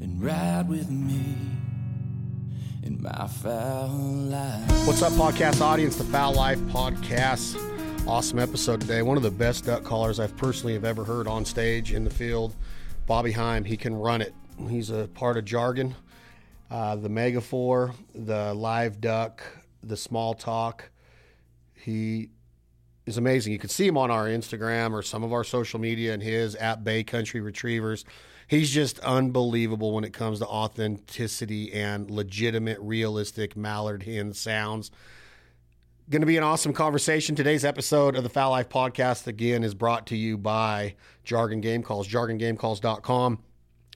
and ride with me in my fowl life. What's up, podcast audience? The Fowl Life Podcast. Awesome episode today. One of the best duck callers I've personally have ever heard on stage in the field. Bobby Heim. He can run it. He's a part of Jargon, uh, the Megafor, the Live Duck, the Small Talk. He is amazing. You can see him on our Instagram or some of our social media and his at Bay Country Retrievers. He's just unbelievable when it comes to authenticity and legitimate, realistic mallard hen sounds. Going to be an awesome conversation. Today's episode of the Fowl Life Podcast, again, is brought to you by Jargon Game Calls, jargongamecalls.com.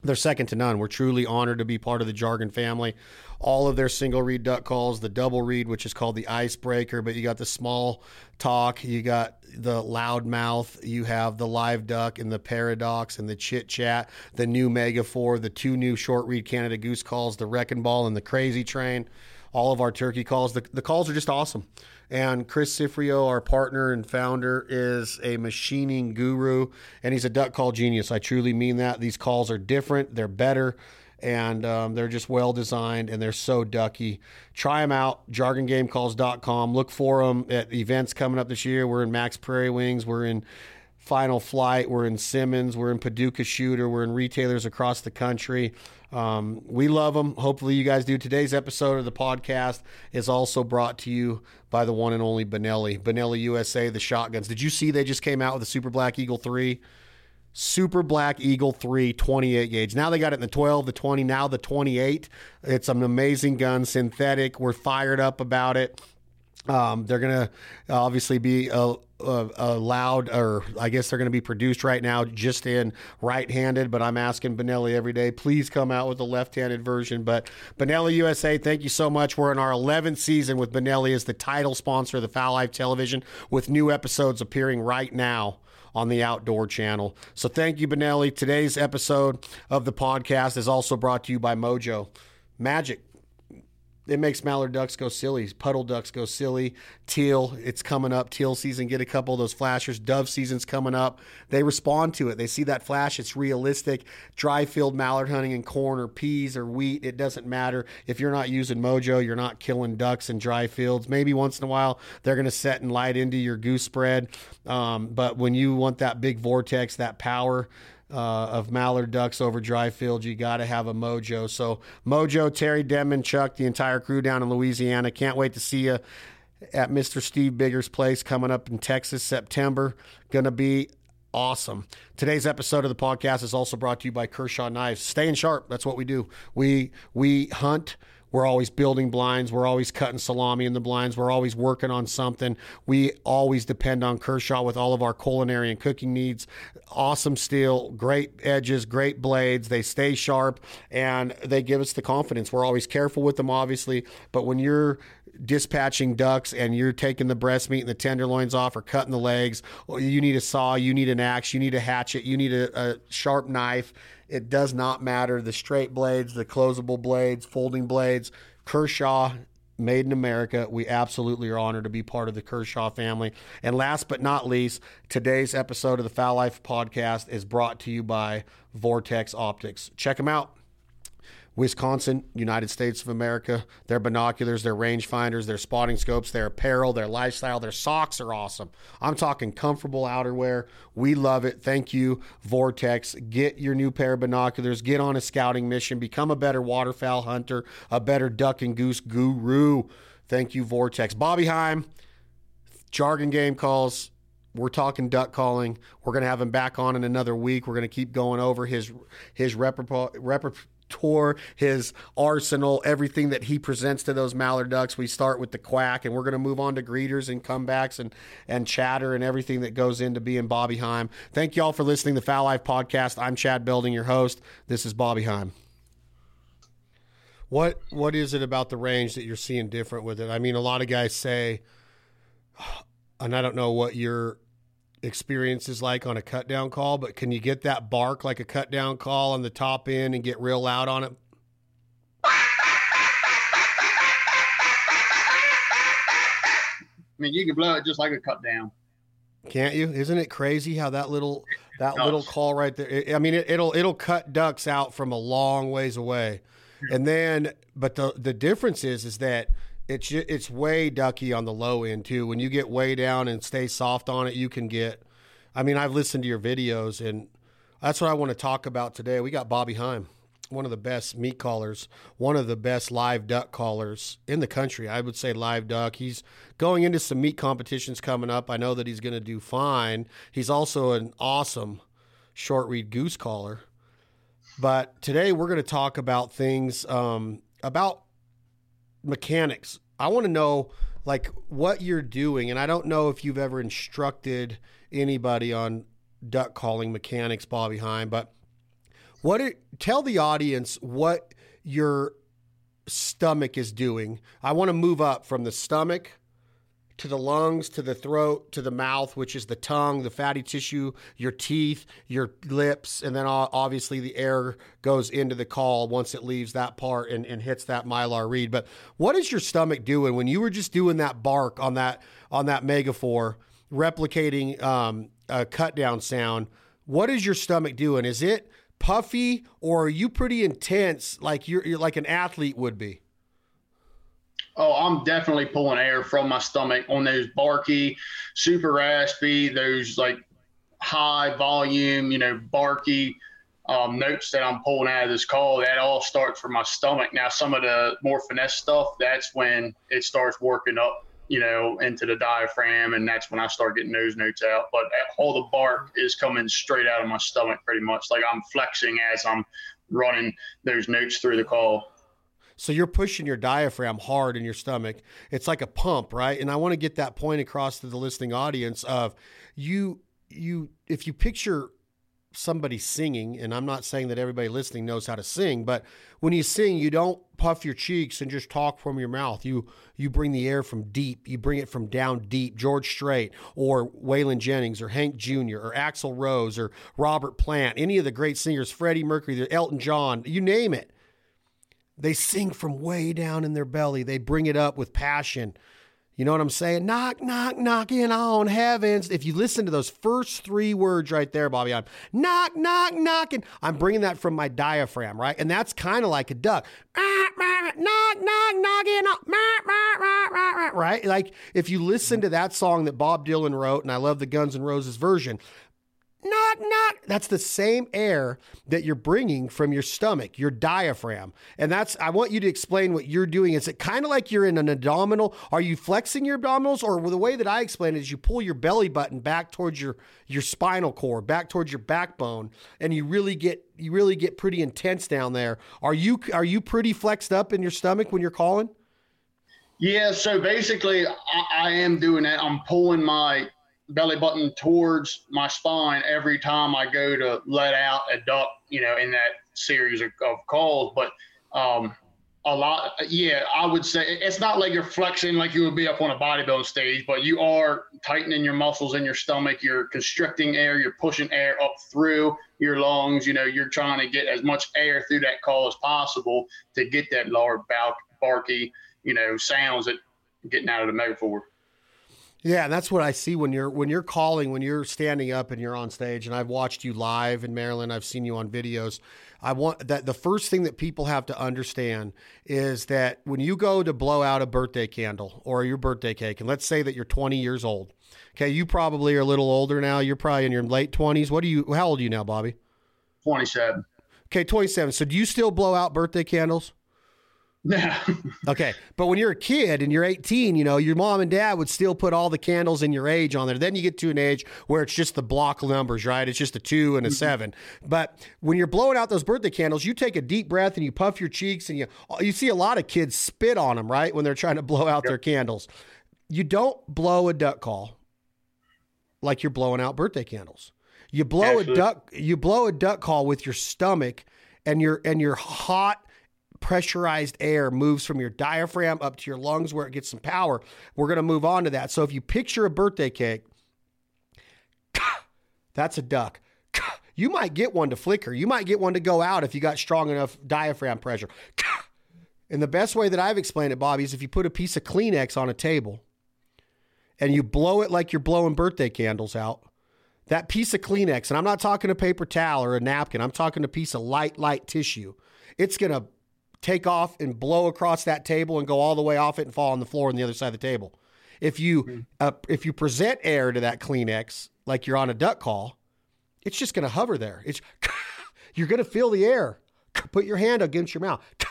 They're second to none. We're truly honored to be part of the Jargon family. All of their single reed duck calls, the double reed, which is called the icebreaker, but you got the small talk, you got the loud mouth, you have the live duck and the paradox and the chit chat, the new Megafor, the two new short reed Canada goose calls, the wrecking ball and the crazy train all of our turkey calls. The, the calls are just awesome. And Chris Cifrio, our partner and founder, is a machining guru and he's a duck call genius. I truly mean that. These calls are different, they're better, and um, they're just well designed and they're so ducky. Try them out, jargongamecalls.com. Look for them at events coming up this year. We're in Mack's Prairie Wings, we're in Final Flight, we're in Simmons, we're in Paducah Shooter, we're in retailers across the country. Um, we love them. Hopefully, you guys do. Today's episode of the podcast is also brought to you by the one and only Benelli. Benelli USA, the shotguns. Did you see they just came out with the Super Black Eagle 3? Super Black Eagle 3 28 gauge. Now they got it in the 12, the 20, now the 28. It's an amazing gun, synthetic. We're fired up about it. Um, they're going to obviously be uh, uh, allowed, or I guess they're going to be produced right now just in right handed. But I'm asking Benelli every day, please come out with a left handed version. But Benelli USA, thank you so much. We're in our 11th season with Benelli as the title sponsor of the Fowl Life Television, with new episodes appearing right now on the Outdoor Channel. So thank you, Benelli. Today's episode of the podcast is also brought to you by Mojo. Magic it makes mallard ducks go silly. Puddle ducks go silly. Teal, it's coming up. Teal season, get a couple of those flashers. Dove season's coming up. They respond to it. They see that flash. It's realistic. Dry field mallard hunting in corn or peas or wheat, it doesn't matter. If you're not using Mojo, you're not killing ducks in dry fields. Maybe once in a while they're going to set and light into your goose spread. Um, but when you want that big vortex, that power, uh, of mallard ducks over dry fields, you got to have a mojo. So, Mojo, Terry Denmon, Chuck, the entire crew down in Louisiana. Can't wait to see you at Mr. Steve Bigger's place coming up in Texas, September. Going to be awesome. Today's episode of the podcast is also brought to you by Kershaw Knives. Staying sharp, that's what we do. We we hunt we're always building blinds. We're always cutting salami in the blinds. We're always working on something. We always depend on Kershaw with all of our culinary and cooking needs. Awesome steel, great edges, great blades. They stay sharp and they give us the confidence. We're always careful with them, obviously, but when you're dispatching ducks and you're taking the breast meat and the tenderloins off or cutting the legs, you need a saw, you need an axe, you need a hatchet, you need a, a sharp knife it does not matter. The straight blades, the closable blades, folding blades, Kershaw made in America. We absolutely are honored to be part of the Kershaw family. And last but not least, today's episode of the Fowl Life podcast is brought to you by Vortex Optics. Check them out. Wisconsin, United States of America, their binoculars, their rangefinders, their spotting scopes, their apparel, their lifestyle, their socks are awesome. I'm talking comfortable outerwear. We love it. Thank you, Vortex. Get your new pair of binoculars, get on a scouting mission, become a better waterfowl hunter, a better duck and goose guru. Thank you, Vortex. Bobby Heim, jargon game calls. We're talking duck calling. We're going to have him back on in another week. We're going to keep going over his his repertoire tour, his arsenal, everything that he presents to those mallard ducks. We start with the quack, and we're going to move on to greeters and comebacks and and chatter and everything that goes into being Bobby Heim. Thank you all for listening to the Fowl Life podcast. I'm Chad Belding, your host. This is Bobby Heim. What what is it about the range that you're seeing different with it? I mean, a lot of guys say, and I don't know what your experience is like on a cut down call, but can you get that bark like a cut down call on the top end and get real loud on it? I mean, you can blow it just like a cut down. Can't you? Isn't it crazy how that little That little call right there. I mean, it, it'll it'll cut ducks out from a long ways away, hmm. and then but the the difference is is that it's it's way ducky on the low end too. When you get way down and stay soft on it, you can get. I mean, I've listened to your videos, and that's what I want to talk about today. We got Bobby Heim, one of the best meat callers, one of the best live duck callers in the country. I would say live duck. He's going into some meat competitions coming up. I know that he's going to do fine. He's also an awesome short reed goose caller. But today we're going to talk about things um, about mechanics. I want to know like what you're doing, and I don't know if you've ever instructed anybody on duck calling mechanics, Bobby Heim, but what it, tell the audience what your stomach is doing. I want to move up from the stomach to the lungs, to the throat, to the mouth, which is the tongue, the fatty tissue, your teeth, your lips, and then obviously the air goes into the call once it leaves that part and, and hits that mylar reed. But what is your stomach doing when you were just doing that bark on that on that megaphore, replicating um, a cut down sound? What is your stomach doing? Is it puffy or are you pretty intense like you're, you're like an athlete would be? Oh, I'm definitely pulling air from my stomach on those barky, super raspy, those like high volume, you know, barky um, notes that I'm pulling out of this call. That all starts from my stomach. Now, some of the more finesse stuff, that's when it starts working up, you know, into the diaphragm, and that's when I start getting those notes out. But all the bark is coming straight out of my stomach, pretty much. Like I'm flexing as I'm running those notes through the call. So you're pushing your diaphragm hard in your stomach. It's like a pump, right? And I want to get that point across to the listening audience of you you if you picture somebody singing, and I'm not saying that everybody listening knows how to sing, but when you sing, you don't puff your cheeks and just talk from your mouth. You you bring the air from deep. You bring it from down deep. George Strait or Waylon Jennings or Hank Jr. or Axl Rose or Robert Plant, any of the great singers, Freddie Mercury, Elton John, you name it. They sing from way down in their belly. They bring it up with passion. You know what I'm saying? Knock, knock, knocking on heavens. If you listen to those first three words right there, Bobby, I'm knock, knock, knocking. I'm bringing that from my diaphragm, right? And that's kind of like a duck. Knock, knock, knocking, right? Like if you listen to that song that Bob Dylan wrote, and I love the Guns N' Roses version, knock, knock. That's the same air that you're bringing from your stomach, your diaphragm. And that's, I want you to explain what you're doing. Is it kind of like you're in an abdominal? Are you flexing your abdominals? Or the way that I explain it is you pull your belly button back towards your, your spinal cord, back towards your backbone, and you really get, you really get pretty intense down there. Are you, are you pretty flexed up in your stomach when you're calling? Yeah, so basically, I, I am doing that. I'm pulling my belly button towards my spine every time I go to let out a duck, you know, in that series of, of calls. But um, a lot, yeah, I would say it's not like you're flexing like you would be up on a bodybuilding stage, but you are tightening your muscles in your stomach. You're constricting air. You're pushing air up through your lungs. You know, you're trying to get as much air through that call as possible to get that lower barky, you know, sounds that getting out of the megaphore. Yeah, and that's what I see when you're when you're calling, when you're standing up and you're on stage. And I've watched you live in Maryland. I've seen you on videos. I want that the first thing that people have to understand is that when you go to blow out a birthday candle or your birthday cake, and let's say that you're 20 years old. Okay, you probably are a little older now. You're probably in your late 20s. What are you? How old are you now, Bobby? 27. Okay, 27. So do you still blow out birthday candles? Yeah. okay. But when you're a kid and you're 18, you know, your mom and dad would still put all the candles in your age on there. Then you get to an age where it's just the block numbers, right? It's just a two and a mm-hmm. seven. But when you're blowing out those birthday candles, you take a deep breath and you puff your cheeks and you you see a lot of kids spit on them, right? When they're trying to blow out yep. their candles. You don't blow a duck call like you're blowing out birthday candles. You blow Actually. a duck you blow a duck call with your stomach and your and your hot pressurized air moves from your diaphragm up to your lungs where it gets some power. We're going to move on to that. So if you picture a birthday cake, that's a duck. You might get one to flicker. You might get one to go out if you got strong enough diaphragm pressure. And the best way that I've explained it, Bobby, is if you put a piece of Kleenex on a table and you blow it like you're blowing birthday candles out, that piece of Kleenex, and I'm not talking a paper towel or a napkin, I'm talking a piece of light, light tissue. It's going to take off and blow across that table and go all the way off it and fall on the floor on the other side of the table. If you mm-hmm. uh, if you present air to that Kleenex like you're on a duck call, it's just going to hover there. It's you're going to feel the air. Put your hand against your mouth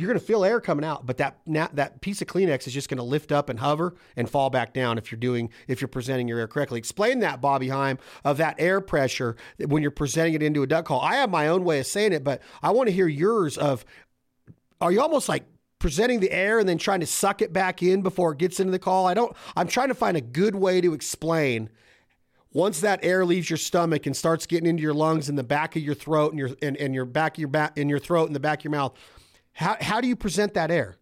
you're going to feel air coming out, but that that piece of Kleenex is just going to lift up and hover and fall back down if you're doing if you're presenting your air correctly. Explain that, Bobby Heim, of that air pressure when you're presenting it into a duck call. I have my own way of saying it, but I want to hear yours. Of are you almost like presenting the air and then trying to suck it back in before it gets into the call? I don't. I'm trying to find a good way to explain once that air leaves your stomach and starts getting into your lungs and the back of your throat and your and, and your back of your back in your throat and the back of your mouth how, how do you present that air?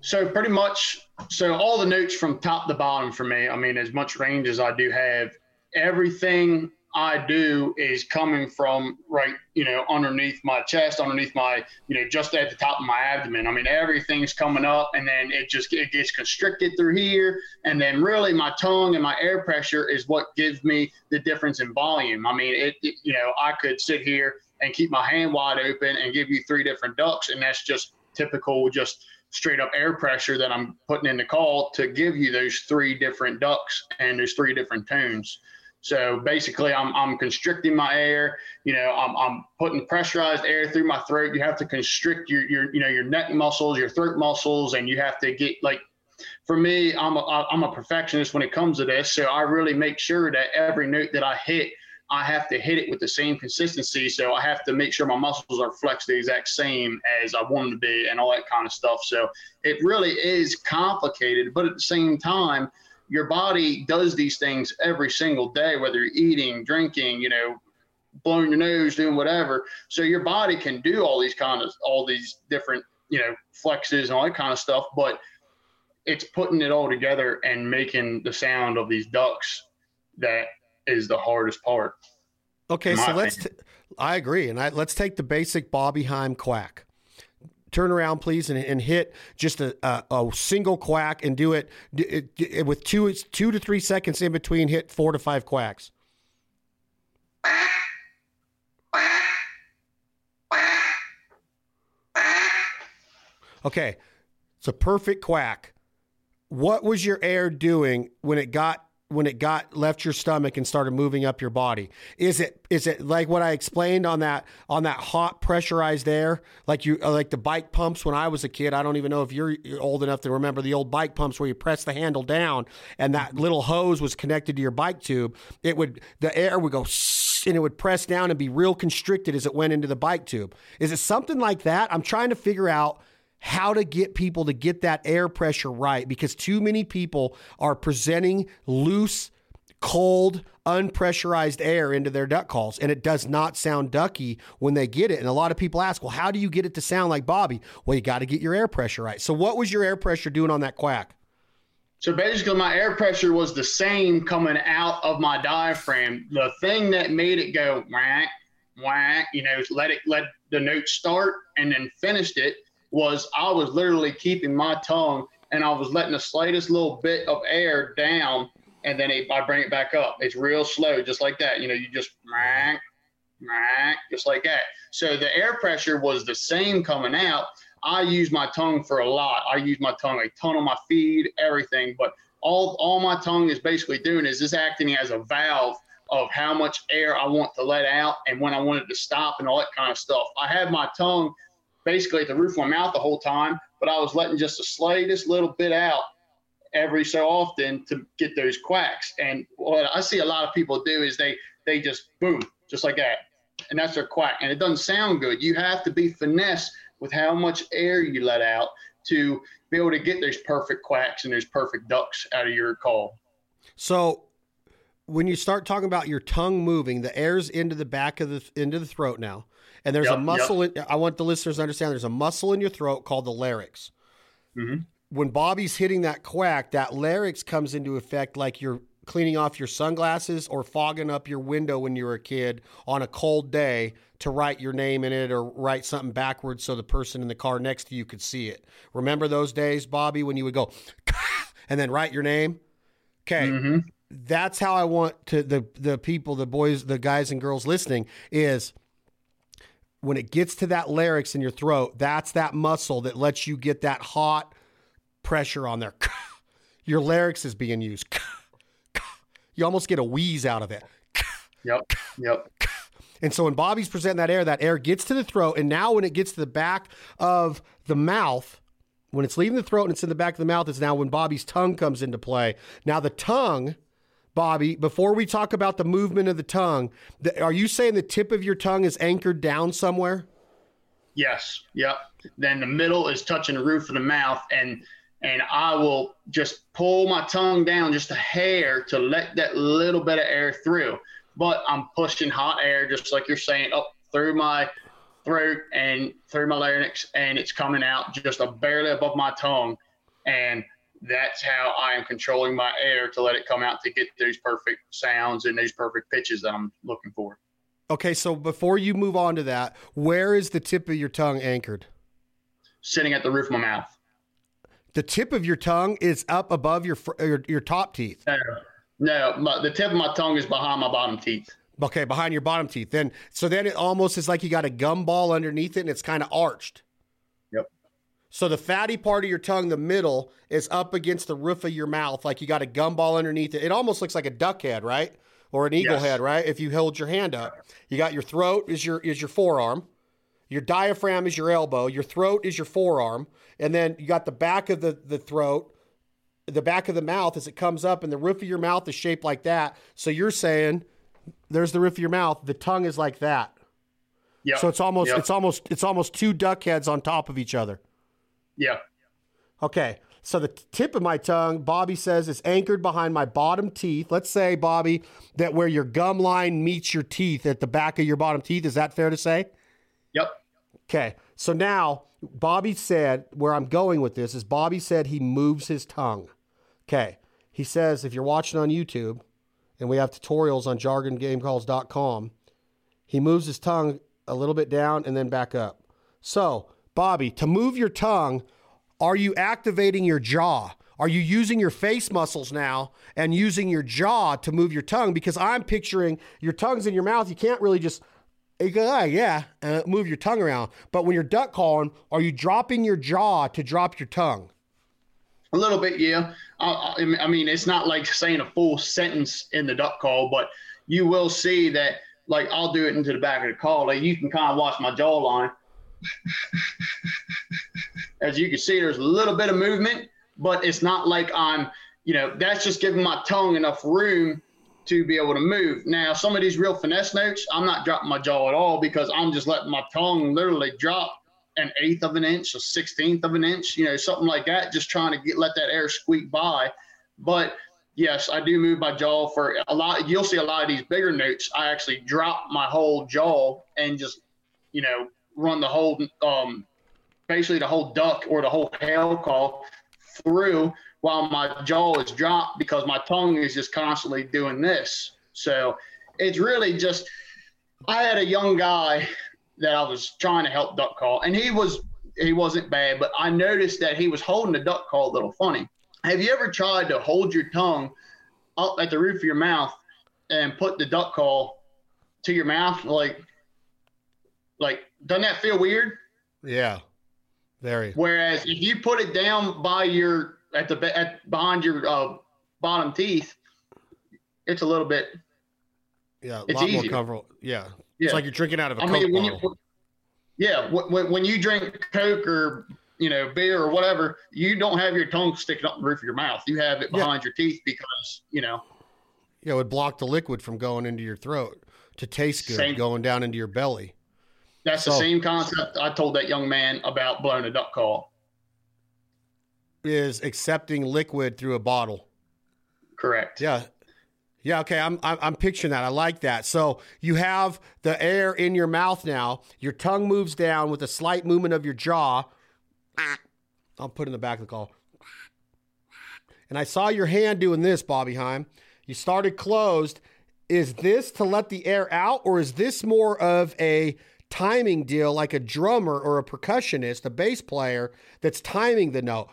So pretty much, so all the notes from top to bottom for me. I mean, as much range as I do have, everything I do is coming from right, you know, underneath my chest, underneath my, you know, just at the top of my abdomen. I mean, everything's coming up, and then it just it gets constricted through here, and then really my tongue and my air pressure is what gives me the difference in volume. I mean, it, it you know, I could sit here and keep my hand wide open and give you three different ducks. And that's just typical, just straight up air pressure that I'm putting in the call to give you those three different ducks and those three different tones. So basically, I'm, I'm constricting my air. You know, I'm, I'm putting pressurized air through my throat. You have to constrict your, your, you know, your neck muscles, your throat muscles, and you have to get like, for me, I'm a, I'm a perfectionist when it comes to this. So I really make sure that every note that I hit I have to hit it with the same consistency. So I have to make sure my muscles are flexed the exact same as I want them to be and all that kind of stuff. So it really is complicated, but at the same time, your body does these things every single day, whether you're eating, drinking, you know, blowing your nose, doing whatever. So your body can do all these kind of all these different, you know, flexes and all that kind of stuff, but it's putting it all together and making the sound of these ducks that is the hardest part. Okay, so let's. T- I agree, and I, let's take the basic Bobby Heim quack. Turn around, please, and, and hit just a, a, a, single quack and do it, it, it with two two to three seconds in between. Hit four to five quacks. Okay, it's a perfect quack. What was your air doing when it got when it got left your stomach and started moving up your body? Is it is it like what i explained on that on that hot pressurized air? Like you like the bike pumps when i was a kid i don't even know if you're old enough to remember the old bike pumps where you press the handle down and that mm-hmm. little hose was connected to your bike tube. It would the air would go and it would press down and be real constricted as it went into the bike tube. Is it something like that? I'm trying to figure out how to get people to get that air pressure right because too many people are presenting loose, cold, unpressurized air into their duck calls and it does not sound ducky when they get it. And a lot of people ask, well, how do you get it to sound like Bobby? Well, you got to get your air pressure right. So, what was your air pressure doing on that quack? So basically, my air pressure was the same coming out of my diaphragm. The thing that made it go whack, whack, you know, let it let the note start and then finished it was I was literally keeping my tongue and I was letting the slightest little bit of air down and then it, I bring it back up. It's real slow, just like that. You know, you just just like that. So the air pressure was the same coming out. I use my tongue for a lot. I use my tongue a ton on my feed, everything. But all all my tongue is basically doing is just acting as a valve of how much air I want to let out and when I want it to stop and all that kind of stuff. I have my tongue basically at the roof of my mouth the whole time, but I was letting just the slightest little bit out every so often to get those quacks. And what I see a lot of people do is they they just boom, just like that. And that's their quack. And it doesn't sound good. You have to be finesse with how much air you let out to be able to get those perfect quacks and those perfect ducks out of your call. So when you start talking about your tongue moving, the air's into the back of the into the throat now. And there's yep, a muscle. Yep. In, I want the listeners to understand. There's a muscle in your throat called the larynx. Mm-hmm. When Bobby's hitting that quack, that larynx comes into effect like you're cleaning off your sunglasses or fogging up your window when you were a kid on a cold day to write your name in it or write something backwards so the person in the car next to you could see it. Remember those days, Bobby, when you would go and then write your name? Okay. Mm-hmm. that's how I want to the the people, the boys, the guys and girls listening is when it gets to that larynx in your throat, that's that muscle that lets you get that hot pressure on there. Your larynx is being used. You almost get a wheeze out of it. Yep. Yep. And so when Bobby's presenting that air, that air gets to the throat. And now when it gets to the back of the mouth, when it's leaving the throat and it's in the back of the mouth, is now when Bobby's tongue comes into play. Now the tongue, Bobby, before we talk about the movement of the tongue, the, are you saying the tip of your tongue is anchored down somewhere? Yes. Yep. Then the middle is touching the roof of the mouth and and I will just pull my tongue down just a hair to let that little bit of air through. But I'm pushing hot air, just like you're saying, up through my throat and through my larynx, and it's coming out just a barely above my tongue. And that's how I am controlling my air to let it come out to get those perfect sounds and those perfect pitches that I'm looking for. Okay, so before you move on to that, where is the tip of your tongue anchored? Sitting at the roof of my mouth. The tip of your tongue is up above your your, your top teeth. No, no, my, the tip of my tongue is behind my bottom teeth. Okay, behind your bottom teeth. Then so then it almost is like you got a gum ball underneath it and it's kind of arched. So the fatty part of your tongue, the middle, is up against the roof of your mouth, like you got a gumball underneath it. It almost looks like a duck head, right? Or an eagle Yes. head, right? If you hold your hand up. You got your throat is your is your forearm. Your diaphragm is your elbow. Your throat is your forearm. And then you got the back of the, the throat, the back of the mouth as it comes up, and the roof of your mouth is shaped like that. So you're saying there's the roof of your mouth. The tongue is like that. Yep. So it's almost Yep. it's almost it's almost two duck heads on top of each other. Yeah. Okay. So the tip of my tongue, Bobby says, is anchored behind my bottom teeth. Let's say, Bobby, that where your gum line meets your teeth at the back of your bottom teeth. Is that fair to say? Yep. Okay. So now Bobby said, where I'm going with this is Bobby said he moves his tongue. Okay. He says, if you're watching on YouTube, and we have tutorials on jargongamecalls.com, he moves his tongue a little bit down and then back up. So, Bobby, to move your tongue, are you activating your jaw? Are you using your face muscles now and using your jaw to move your tongue? Because I'm picturing your tongue's in your mouth. You can't really just "Ah, yeah, uh, move your tongue around. But when you're duck calling, are you dropping your jaw to drop your tongue? A little bit, yeah. I, I I mean, it's not like saying a full sentence in the duck call, but you will see that, like, I'll do it into the back of the call. Like, you can kind of watch my jawline. As you can see, there's a little bit of movement, but it's not like I'm, you know, that's just giving my tongue enough room to be able to move. Now, some of these real finesse notes, I'm not dropping my jaw at all because I'm just letting my tongue literally drop an eighth of an inch, a sixteenth of an inch, you know, something like that, just trying to get let that air squeak by. But yes, I do move my jaw for a lot. You'll see a lot of these bigger notes. I actually drop my whole jaw and just, you know, run the whole, um, basically the whole duck or the whole hail call through while my jaw is dropped because my tongue is just constantly doing this. So it's really just, I had a young guy that I was trying to help duck call, and he was he wasn't bad, but I noticed that he was holding the duck call a little funny. Have you ever tried to hold your tongue up at the roof of your mouth and put the duck call to your mouth? Like, like doesn't that feel weird? Yeah, very. Whereas if you put it down by your at the at behind your uh, bottom teeth, it's a little bit. Yeah, a It's lot more easier. comfortable. Yeah. Yeah. it's like you're drinking out of a I Coke mean, bottle. you, yeah, when, when you drink Coke or you know beer or whatever, you don't have your tongue sticking up the roof of your mouth. You have it Yeah. behind your teeth because you know. yeah, it would block the liquid from going into your throat to taste good, Same. going down into your belly. That's So- the same concept I told that young man about blowing a duck call. Is accepting liquid through a bottle. Correct. Yeah. Yeah, okay. I'm, I'm I'm picturing that. I like that. So you have the air in your mouth now. Your tongue moves down with a slight movement of your jaw. I'll put it in the back of the call. And I saw your hand doing this, Bobby Heim. You started closed. Is this to let the air out, or is this more of a timing deal like a drummer or a percussionist, a bass player that's timing the note?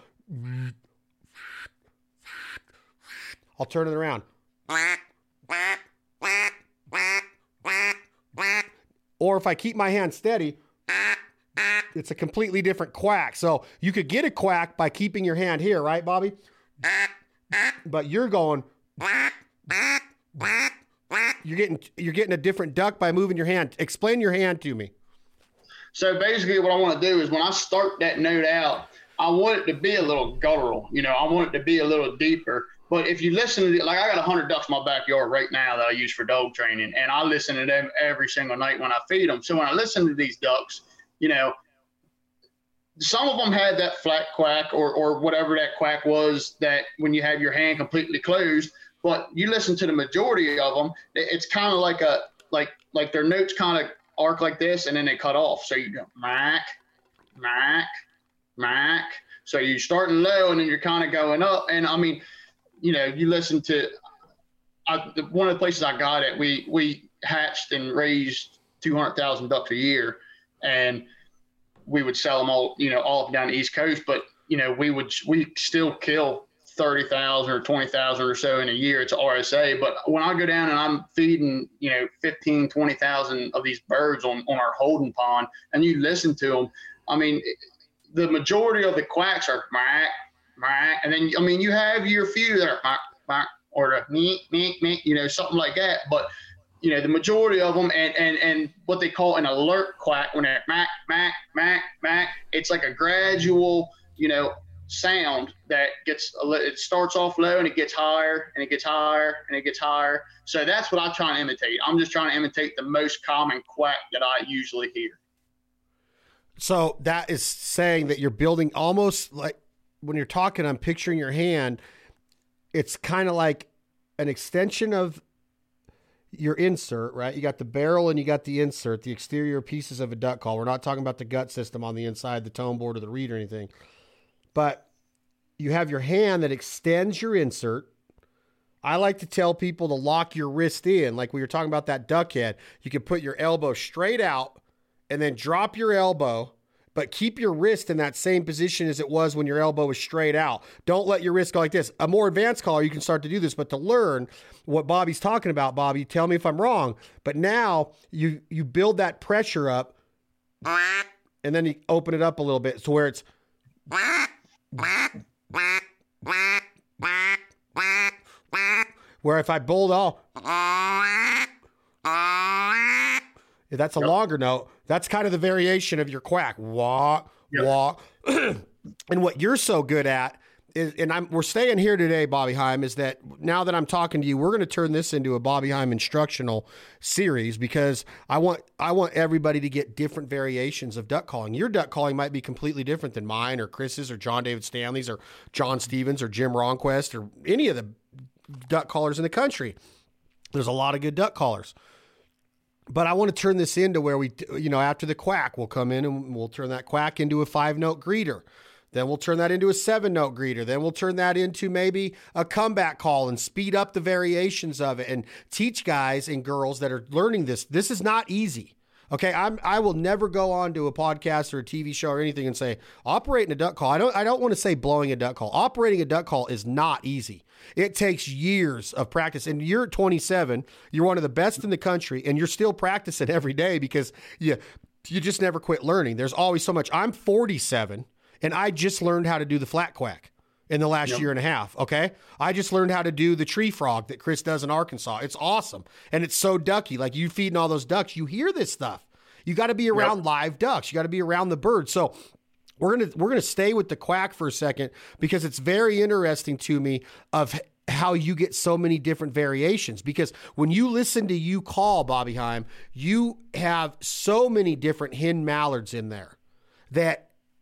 I'll turn it around. Or if I keep my hand steady, it's a completely different quack. So you could get a quack by keeping your hand here, right, Bobby? But you're going. You're getting you're getting a different duck by moving your hand. Explain your hand to me. So basically, what I want to do is when I start that note out, I want it to be a little guttural. You know, I want it to be a little deeper. But if you listen to like I got 100 ducks in my backyard right now that I use for dog training, and I listen to them every single night when I feed them. So when I listen to these ducks, you know, some of them had that flat quack or, or whatever that quack was that when you have your hand completely closed. But you listen to the majority of them, it's kind of like a like like their notes kind of arc like this, and then they cut off. So you go mac, mac, mac. So you're starting low, and then you're kind of going up. And I mean, you know, you listen to I, the, one of the places I got it. We we hatched and raised two hundred thousand ducks a year, and we would sell them all, you know, all up and down the East Coast. But you know, we would we still kill thirty thousand or twenty thousand or so in a year. It's RSA. But when I go down and I'm feeding, you know, 15, 20,000 of these birds on on our holding pond, and you listen to them, I mean, the majority of the quacks are quack, quack, and then I mean, you have your few that are quack, quack, or the meek, meek, meek, you know, something like that. But you know, the majority of them and, and, and what they call an alert quack when they're mac, mac, mac, mac, it's like a gradual, you know, sound that gets, it starts off low and it gets higher and it gets higher and it gets higher. So that's what I'm trying to imitate. I'm just trying to imitate the most common quack that I usually hear. So that is saying that you're building almost like when you're talking, I'm picturing your hand. It's kind of like an extension of your insert, right? You got the barrel and you got the insert, the exterior pieces of a duck call. We're not talking about the gut system on the inside, the tone board or the reed or anything. But you have your hand that extends your insert. I like to tell people to lock your wrist in, like we were talking about that duck head. You can put your elbow straight out and then drop your elbow but keep your wrist in that same position as it was when your elbow was straight out. Don't let your wrist go like this. A more advanced caller, you can start to do this, but to learn what Bobby's talking about, Bobby, tell me if I'm wrong. But now you you build that pressure up, and then you open it up a little bit to where it's. Where if I build all, that's a yep. longer note. That's kind of the variation of your quack. Wah, yep. wah. and what you're so good at is, and I'm we're staying here today, Bobby Heim, is that now that I'm talking to you, we're going to turn this into a Bobby Heim instructional series because I want I want everybody to get different variations of duck calling. Your duck calling might be completely different than mine or Chris's or John David Stanley's or John Stevens or Jim Ronquest or any of the duck callers in the country. There's a lot of good duck callers but I want to turn this into where we, you know, after the quack, we'll come in and we'll turn that quack into a five note greeter. Then we'll turn that into a seven note greeter. Then we'll turn that into maybe a comeback call and speed up the variations of it and teach guys and girls that are learning this. This is not easy. Okay, I'm I will never go on to a podcast or a TV show or anything and say operating a duck call. I don't I don't want to say blowing a duck call. Operating a duck call is not easy. It takes years of practice. And you're 27, you're one of the best in the country, and you're still practicing every day because you you just never quit learning. There's always so much. I'm 47 and I just learned how to do the flat quack in the last yep. year and a half. Okay. I just learned how to do the tree frog that Chris does in Arkansas. It's awesome. And it's so ducky. Like you feeding all those ducks, you hear this stuff. You got to be around yep. live ducks. You got to be around the birds. So we're gonna we're gonna stay with the quack for a second because it's very interesting to me of how you get so many different variations because when you listen to you call Bobby Heim, you have so many different hen mallards in there that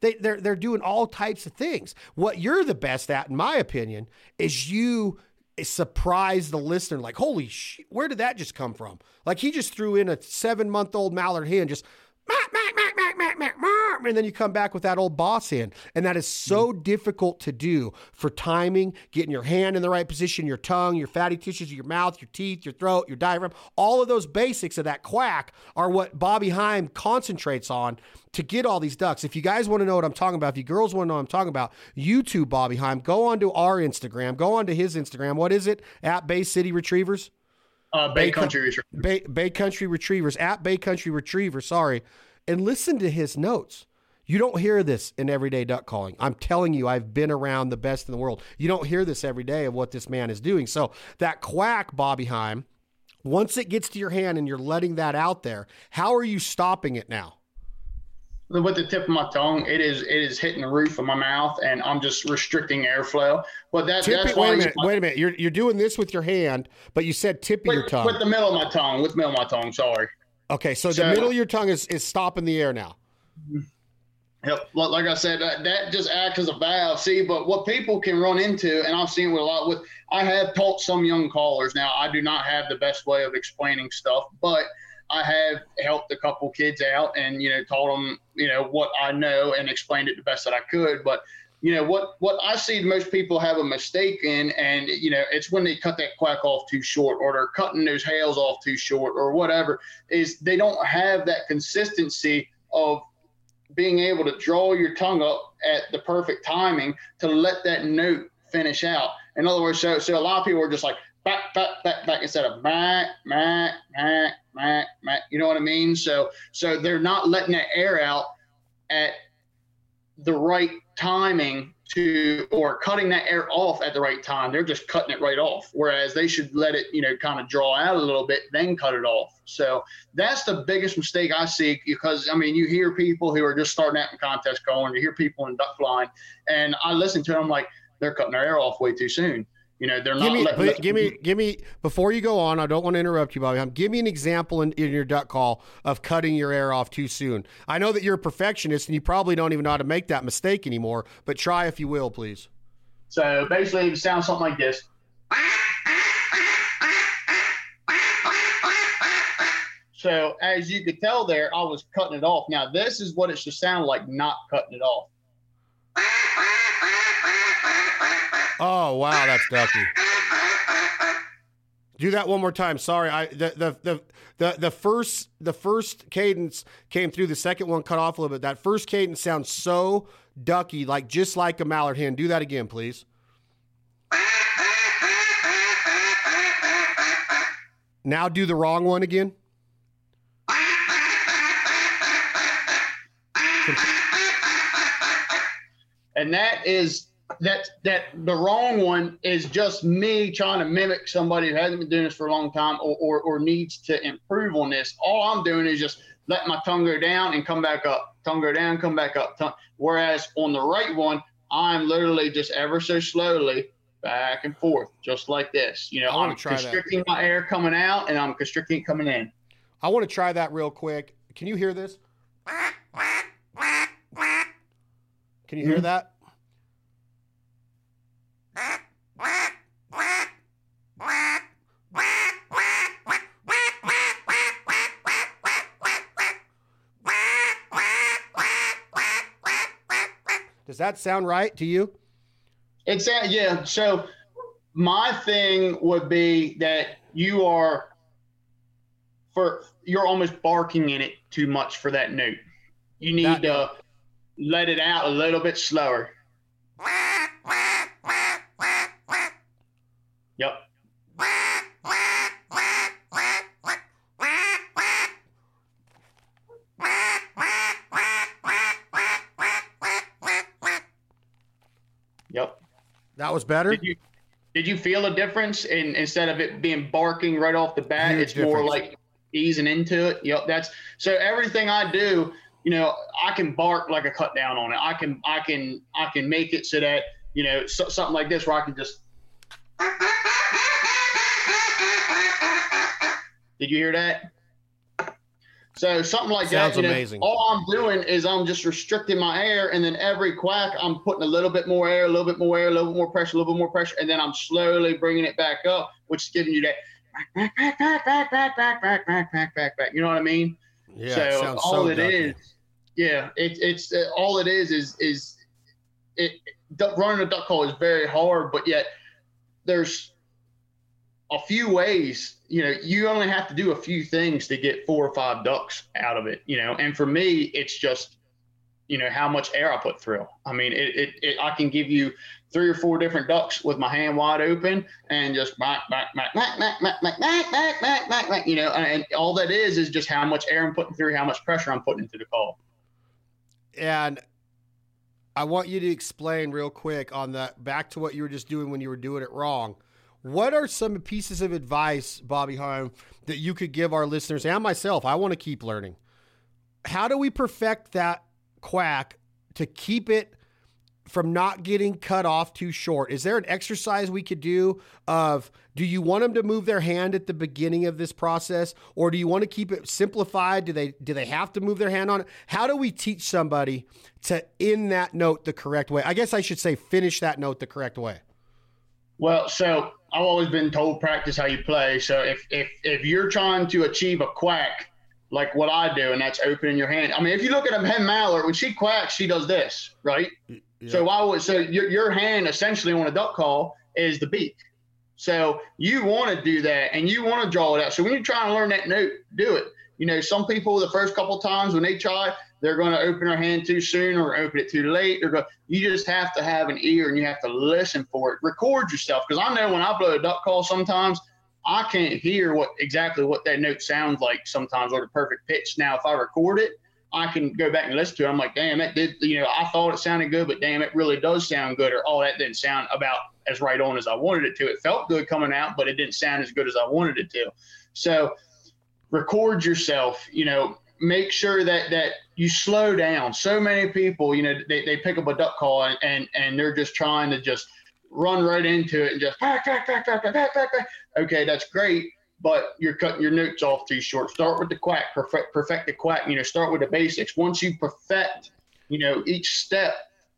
they, they're, they're doing all types of things. What you're the best at, in my opinion, is you surprise the listener like, holy shit, where did that just come from? Like he just threw in a seven month old mallard hen, just and then you come back with that old boss hand. And that is so mm. difficult to do for timing, getting your hand in the right position, your tongue, your fatty tissues, your mouth, your teeth, your throat, your diaphragm. All of those basics of that quack are what Bobby Heim concentrates on to get all these ducks. If you guys want to know what I'm talking about, if you girls want to know what I'm talking about, YouTube Bobby Heim, go onto our Instagram, go onto his Instagram. What is it? At Bay City Retrievers? Uh, Bay, Bay Country Retrievers. Bay, Bay Country Retrievers. At Bay Country Retrievers, sorry. And listen to his notes. You don't hear this in everyday duck calling. I'm telling you, I've been around the best in the world. You don't hear this every day of what this man is doing. So that quack, Bobby Heim, once it gets to your hand and you're letting that out there, how are you stopping it now? with the tip of my tongue, it is it is hitting the roof of my mouth, and I'm just restricting airflow. But that, tip that's it, wait a minute. wait a minute. You're you're doing this with your hand, but you said tip of your tongue. With the middle of my tongue. With the middle of my tongue. Sorry. Okay, so, so the middle of your tongue is is stopping the air now. Mm-hmm. Yep. Like I said, that, that just acts as a valve. See, but what people can run into, and I've seen with a lot with, I have taught some young callers. Now, I do not have the best way of explaining stuff, but I have helped a couple kids out and you know taught them you know what I know and explained it the best that I could. But you know what what I see most people have a mistake in, and you know it's when they cut that quack off too short, or they're cutting those hails off too short, or whatever. Is they don't have that consistency of being able to draw your tongue up at the perfect timing to let that note finish out. In other words, so so a lot of people are just like back, back, back, back instead of back, back, back, back, back. You know what I mean? So so they're not letting that air out at the right timing to or cutting that air off at the right time. They're just cutting it right off. Whereas they should let it, you know, kind of draw out a little bit, then cut it off. So that's the biggest mistake I see because I mean you hear people who are just starting out in contest calling, you hear people in duck flying, and I listen to them like they're cutting their air off way too soon. You know, they're give not. Me, give me, give me. Before you go on, I don't want to interrupt you, Bobby. Um, give me an example in, in your duck call of cutting your air off too soon. I know that you're a perfectionist and you probably don't even know how to make that mistake anymore. But try if you will, please. So basically, it sounds something like this. So as you could tell there, I was cutting it off. Now this is what it should sound like, not cutting it off. Oh wow, that's ducky. Do that one more time. Sorry, I the the the the, the first the first cadence came through. The second one cut off a little bit. That first cadence sounds so ducky, like just like a mallard hen. Do that again, please. Now do the wrong one again. And that is that that the wrong one is just me trying to mimic somebody who hasn't been doing this for a long time or, or, or needs to improve on this. All I'm doing is just let my tongue go down and come back up. Tongue go down, come back up. Tongue. Whereas on the right one, I'm literally just ever so slowly back and forth, just like this. You know, I'm constricting that. my air coming out and I'm constricting it coming in. I want to try that real quick. Can you hear this? Can you hear mm-hmm. that? That sound right to you? It's yeah. So my thing would be that you are for you're almost barking in it too much for that note. You need to let it out a little bit slower. Yep. That was better. Did you, did you feel a difference in instead of it being barking right off the bat? Huge it's difference. more like easing into it. Yep. That's so everything I do, you know, I can bark like a cut down on it. I can, I can, I can make it so that you know so, something like this where I can just Did you hear that? So something like Sounds that. You know, amazing. all I'm doing is I'm just restricting my air, and then every quack I'm putting a little bit more air, a little bit more air, a little bit more pressure, a little bit more pressure, and then I'm slowly bringing it back up, which is giving you that back, back, back, back, back, back, back, back, back, back, back. You know what I mean? Yeah, so sounds all so it is, yeah, it, it's uh, all it is is is it duck, running a duck call is very hard, but yet there's a few ways. You know, you only have to do a few things to get four or five ducks out of it. You know, and for me, it's just you know how much air I put through. I mean, it, it, it I can give you three or four different ducks with my hand wide open and just back, back, back, back, back, back, back, back, back, back, back, you know, and all that is is just how much air I'm putting through, how much pressure I'm putting into the call. And I want you to explain real quick on that back to what you were just doing when you were doing it wrong. What are some pieces of advice, Bobby Heim, that you could give our listeners and myself? I want to keep learning. How do we perfect that quack to keep it from not getting cut off too short? Is there an exercise we could do of do you want them to move their hand at the beginning of this process or do you want to keep it simplified? Do they do they have to move their hand on it? How do we teach somebody to end that note the correct way? I guess I should say finish that note the correct way. Well, so I've always been told practice how you play. So if if if you're trying to achieve a quack like what I do, and that's opening your hand. I mean, if you look at a hen mallard, when she quacks, she does this, right? So I would so your your hand essentially on a duck call is the beak. So you want to do that and you want to draw it out. So when you're trying to learn that note, do it. You know, some people the first couple times when they try, they're going to open their hand too soon or open it too late. They're going. You just have to have an ear and you have to listen for it. Record yourself because I know when I blow a duck call, sometimes I can't hear what exactly what that note sounds like sometimes or the perfect pitch. Now, if I record it, I can go back and listen to it. I'm like, damn, that did, you know, I thought it sounded good, but damn, it really does sound good. Or, oh, that didn't sound about as right on as I wanted it to. It felt good coming out, but it didn't sound as good as I wanted it to. So record yourself, you know, make sure that, that you slow down. So many people, you know, they, they pick up a duck call and, and, and they're just trying to just run right into it and just back, back, back, back, back, back, back. Okay, that's great but you're cutting your notes off too short. Start with the quack, perfect, perfect the quack. You know, start with the basics. Once you perfect, you know, each step,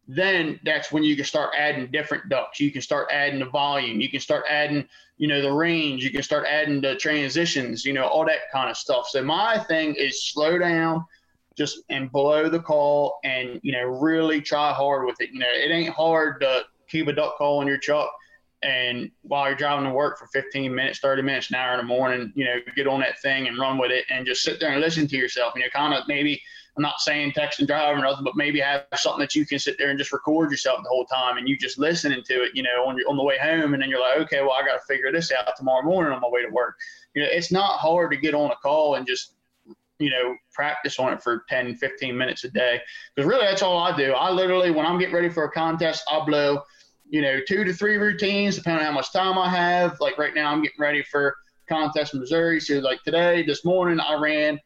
then that's when you can start adding different ducks. You can start adding the volume. You can start adding, you know, the range. You can start adding the transitions. You know, all that kind of stuff. So my thing is slow down, just and blow the call, and you know, really try hard with it. You know, it ain't hard to keep a duck call in your truck and while you're driving to work for 15 minutes, 30 minutes, an hour in the morning, you know, get on that thing and run with it and just sit there and listen to yourself. You know, kind of maybe, I'm not saying text and drive or nothing, but maybe have something that you can sit there and just record yourself the whole time and you just listening to it, you know, on, your, on the way home. And then you're like, okay, well, I got to figure this out tomorrow morning on my way to work. You know, it's not hard to get on a call and just, you know, practice on it for 10, 15 minutes a day. Because really, that's all I do. I literally, when I'm getting ready for a contest, I blow you know, two to three routines, depending on how much time I have. Like right now, I'm getting ready for contest in Missouri. So like today, this morning, I ran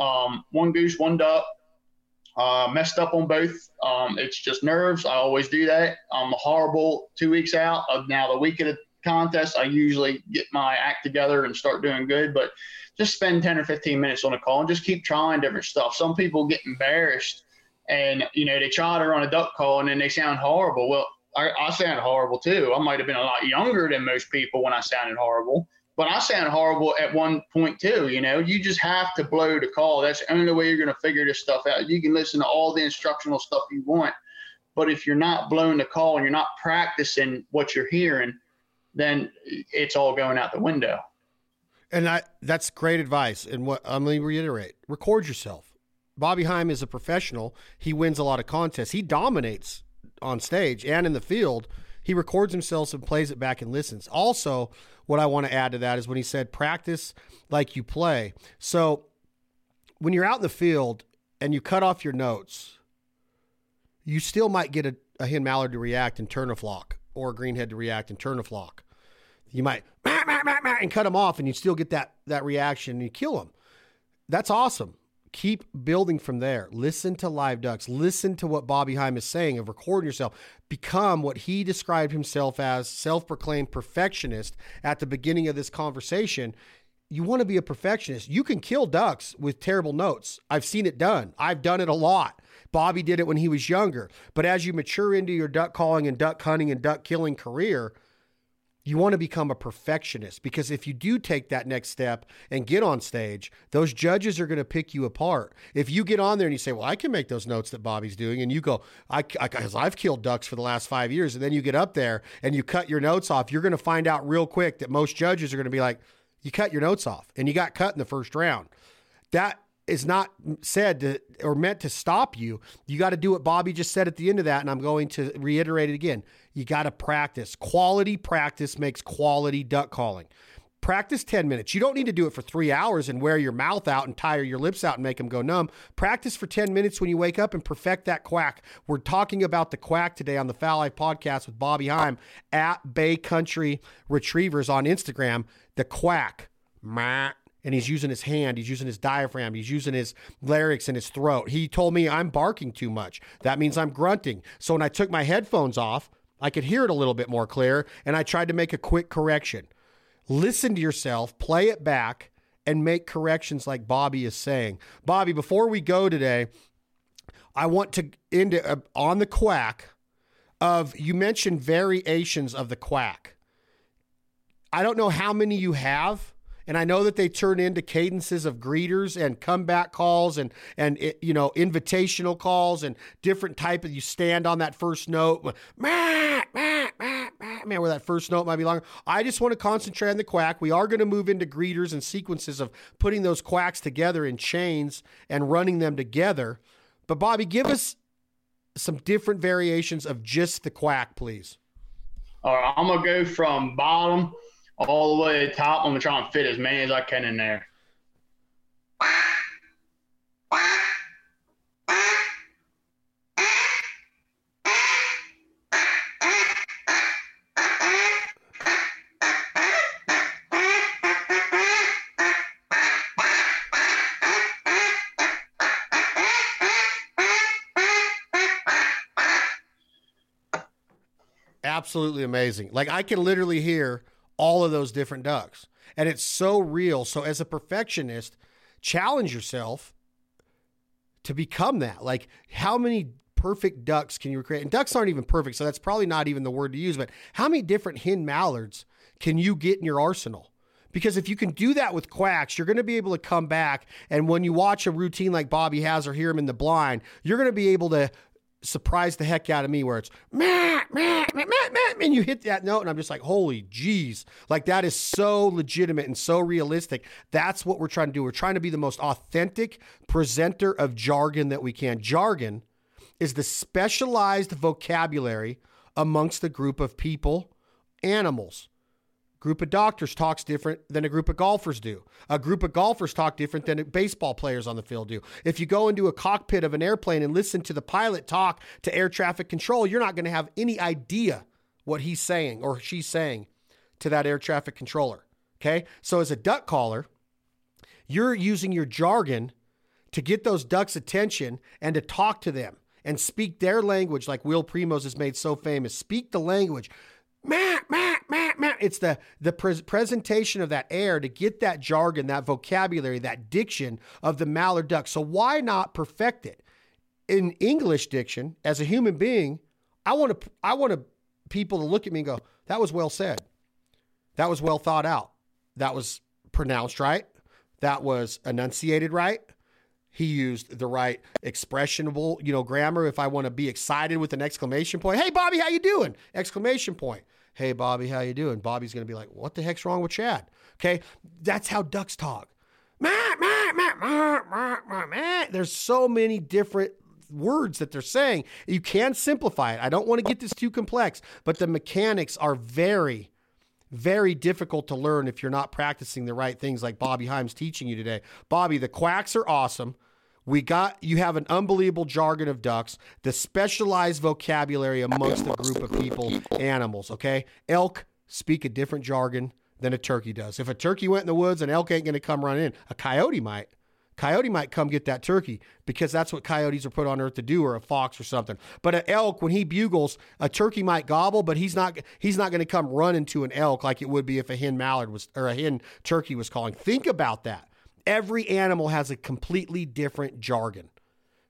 um, one goose, one duck. Uh, messed up on both. Um, it's just nerves. I always do that. I'm horrible two weeks out. Of now the week of the contest, I usually get my act together and start doing good. But just spend 10 or 15 minutes on a call and just keep trying different stuff. Some people get embarrassed and, you know, they try to run a duck call and then they sound horrible. Well, I, I sound horrible too. I might have been a lot younger than most people when I sounded horrible, but I sound horrible at one point too. You know, you just have to blow the call. That's the only way you're going to figure this stuff out. You can listen to all the instructional stuff you want, but if you're not blowing the call and you're not practicing what you're hearing, then it's all going out the window. And I, that's great advice. And what I'm going to reiterate record yourself. Bobby Heim is a professional. He wins a lot of contests. He dominates on stage and in the field. He records himself and plays it back and listens. Also, what I want to add to that is when he said practice like you play. So when you're out in the field and you cut off your notes, you still might get a, a hen mallard to react and turn a flock or a greenhead to react and turn a flock. You might and cut them off and you still get that that reaction and you kill them. That's awesome keep building from there. Listen to live ducks. Listen to what Bobby Heim is saying of recording yourself. Become what he described himself as self proclaimed perfectionist at the beginning of this conversation. you want to be a perfectionist. You can kill ducks with terrible notes. I've seen it done. I've done it a lot. Bobby did it when he was younger. But as you mature into your duck calling and duck hunting and duck killing career, you want to become a perfectionist because if you do take that next step and get on stage, those judges are going to pick you apart. If you get on there and you say, "Well, I can make those notes that Bobby's doing," and you go, "I, because I've killed ducks for the last five years," and then you get up there and you cut your notes off, you're going to find out real quick that most judges are going to be like, "You cut your notes off, and you got cut in the first round." That is not said to, or meant to stop you. You got to do what Bobby just said at the end of that, and I'm going to reiterate it again. You got to practice. Quality practice makes quality duck calling. Practice 10 minutes. You don't need to do it for three hours and wear your mouth out and tire your lips out and make them go numb. Practice for 10 minutes when you wake up and perfect that quack. We're talking about the quack today on the Fowl Life podcast with Bobby Heim at Bay Country Retrievers on Instagram. The quack. And he's using his hand, he's using his diaphragm, he's using his larynx and his throat. He told me I'm barking too much. That means I'm grunting. So when I took my headphones off, I could hear it a little bit more clear, and I tried to make a quick correction. Listen to yourself, play it back, and make corrections like Bobby is saying. Bobby, before we go today, I want to end uh, on the quack of you mentioned variations of the quack. I don't know how many you have and I know that they turn into cadences of greeters and comeback calls and and you know invitational calls and different type of you stand on that first note, man, where that first note might be longer. I just want to concentrate on the quack. We are going to move into greeters and sequences of putting those quacks together in chains and running them together. But Bobby, give us some different variations of just the quack, please. All right, I'm gonna go from bottom all the way to the top. I'm gonna try and fit as many as I can in there. Absolutely amazing. Like I can literally hear all of those different ducks. And it's so real. So, as a perfectionist, challenge yourself to become that. Like, how many perfect ducks can you create? And ducks aren't even perfect, so that's probably not even the word to use, but how many different hen mallards can you get in your arsenal? Because if you can do that with quacks, you're going to be able to come back. And when you watch a routine like Bobby has or hear him in the blind, you're going to be able to surprised the heck out of me where it's meh, meh, meh, and you hit that note and I'm just like, holy jeez. Like that is so legitimate and so realistic. That's what we're trying to do. We're trying to be the most authentic presenter of jargon that we can. Jargon is the specialized vocabulary amongst a group of people, animals, group of doctors talks different than a group of golfers do. A group of golfers talk different than baseball players on the field do. If you go into a cockpit of an airplane and listen to the pilot talk to air traffic control, you're not going to have any idea what he's saying or she's saying to that air traffic controller. Okay? So as a duck caller, you're using your jargon to get those ducks' attention and to talk to them and speak their language like Will Primos has made so famous. Speak the language. It's the the pre- presentation of that air to get that jargon, that vocabulary, that diction of the mallard duck. So why not perfect it in English diction as a human being? I want to I want to people to look at me and go, "That was well said. That was well thought out. That was pronounced right. That was enunciated right." He used the right expressionable, you know, grammar. If I want to be excited with an exclamation point, hey Bobby, how you doing? Exclamation point. Hey Bobby, how you doing? Bobby's gonna be like, what the heck's wrong with Chad? Okay, that's how ducks talk. There's so many different words that they're saying. You can simplify it. I don't want to get this too complex, but the mechanics are very, very difficult to learn if you're not practicing the right things like Bobby Heim's teaching you today. Bobby, the quacks are awesome. We got you have an unbelievable jargon of ducks, the specialized vocabulary amongst the group of people, animals, okay? Elk speak a different jargon than a turkey does. If a turkey went in the woods, an elk ain't going to come run in. A coyote might. Coyote might come get that turkey because that's what coyotes are put on earth to do, or a fox or something. But an elk, when he bugles, a turkey might gobble, but he's not he's not going to come run into an elk like it would be if a hen mallard was or a hen turkey was calling. Think about that. Every animal has a completely different jargon.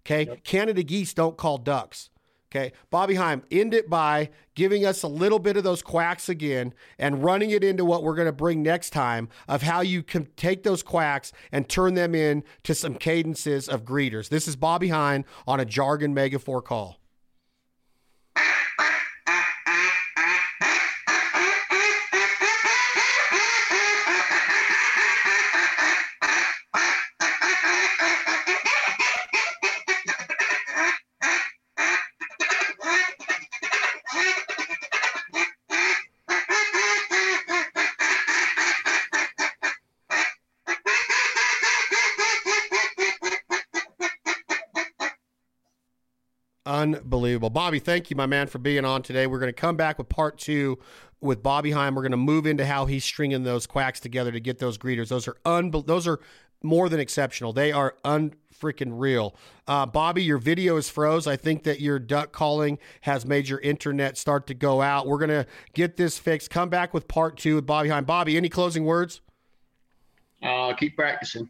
Okay, yep. Canada geese don't call ducks. Okay. Bobby Heim, end it by giving us a little bit of those quacks again and running it into what we're going to bring next time of how you can take those quacks and turn them in to some cadences of greeters. This is Bobby Heim on a jargon Mega 4 call. Unbelievable. Bobby, thank you, my man, for being on today. We're going to come back with part two with Bobby Heim. We're going to move into how he's stringing those quacks together to get those greeters. Those are un- those are more than exceptional. They are unfreaking real. Uh, Bobby, your video is froze. I think that your duck calling has made your internet start to go out. We're going to get this fixed. Come back with part two with Bobby Heim. Bobby, any closing words? Uh, keep practicing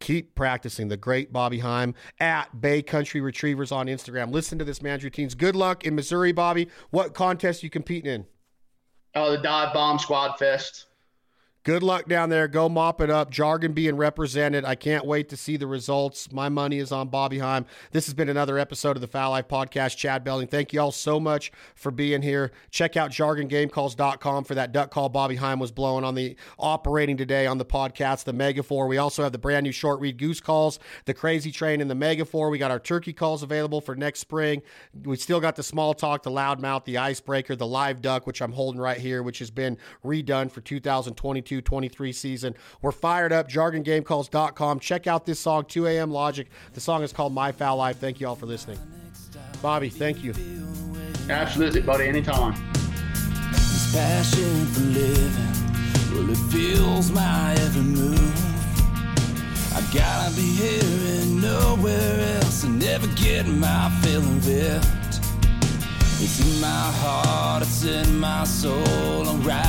keep practicing. The great Bobby Heim at Bay Country Retrievers on Instagram. Listen to this man's routines. Good luck in Missouri, Bobby. What contest you competing in? Oh, the Dive Bomb Squad Fest. Good luck down there. Go mop it up. Jargon being represented. I can't wait to see the results. My money is on Bobby Heim. This has been another episode of the Fowl Life Podcast. Chad Belding, thank you all so much for being here. Check out jargongamecalls.com for that duck call Bobby Heim was blowing on the operating today on the podcast, the Megafor. We also have the brand new short reed goose calls, the crazy train, and the Megafor. We got our turkey calls available for next spring. We still got the small talk, the loudmouth, the icebreaker, the live duck, which I'm holding right here, which has been redone for 2022 22 23 season. We're fired up. JargonGameCalls.com. Check out this song, 2 a.m. Logic. The song is called My Fowl Life. Thank you all for listening. Bobby, thank you. Absolutely, buddy. Anytime. This passion for living, well, it fuels my every move. I gotta be here and nowhere else, and never get my fill of it. It's in my heart, it's in my soul. I'm ride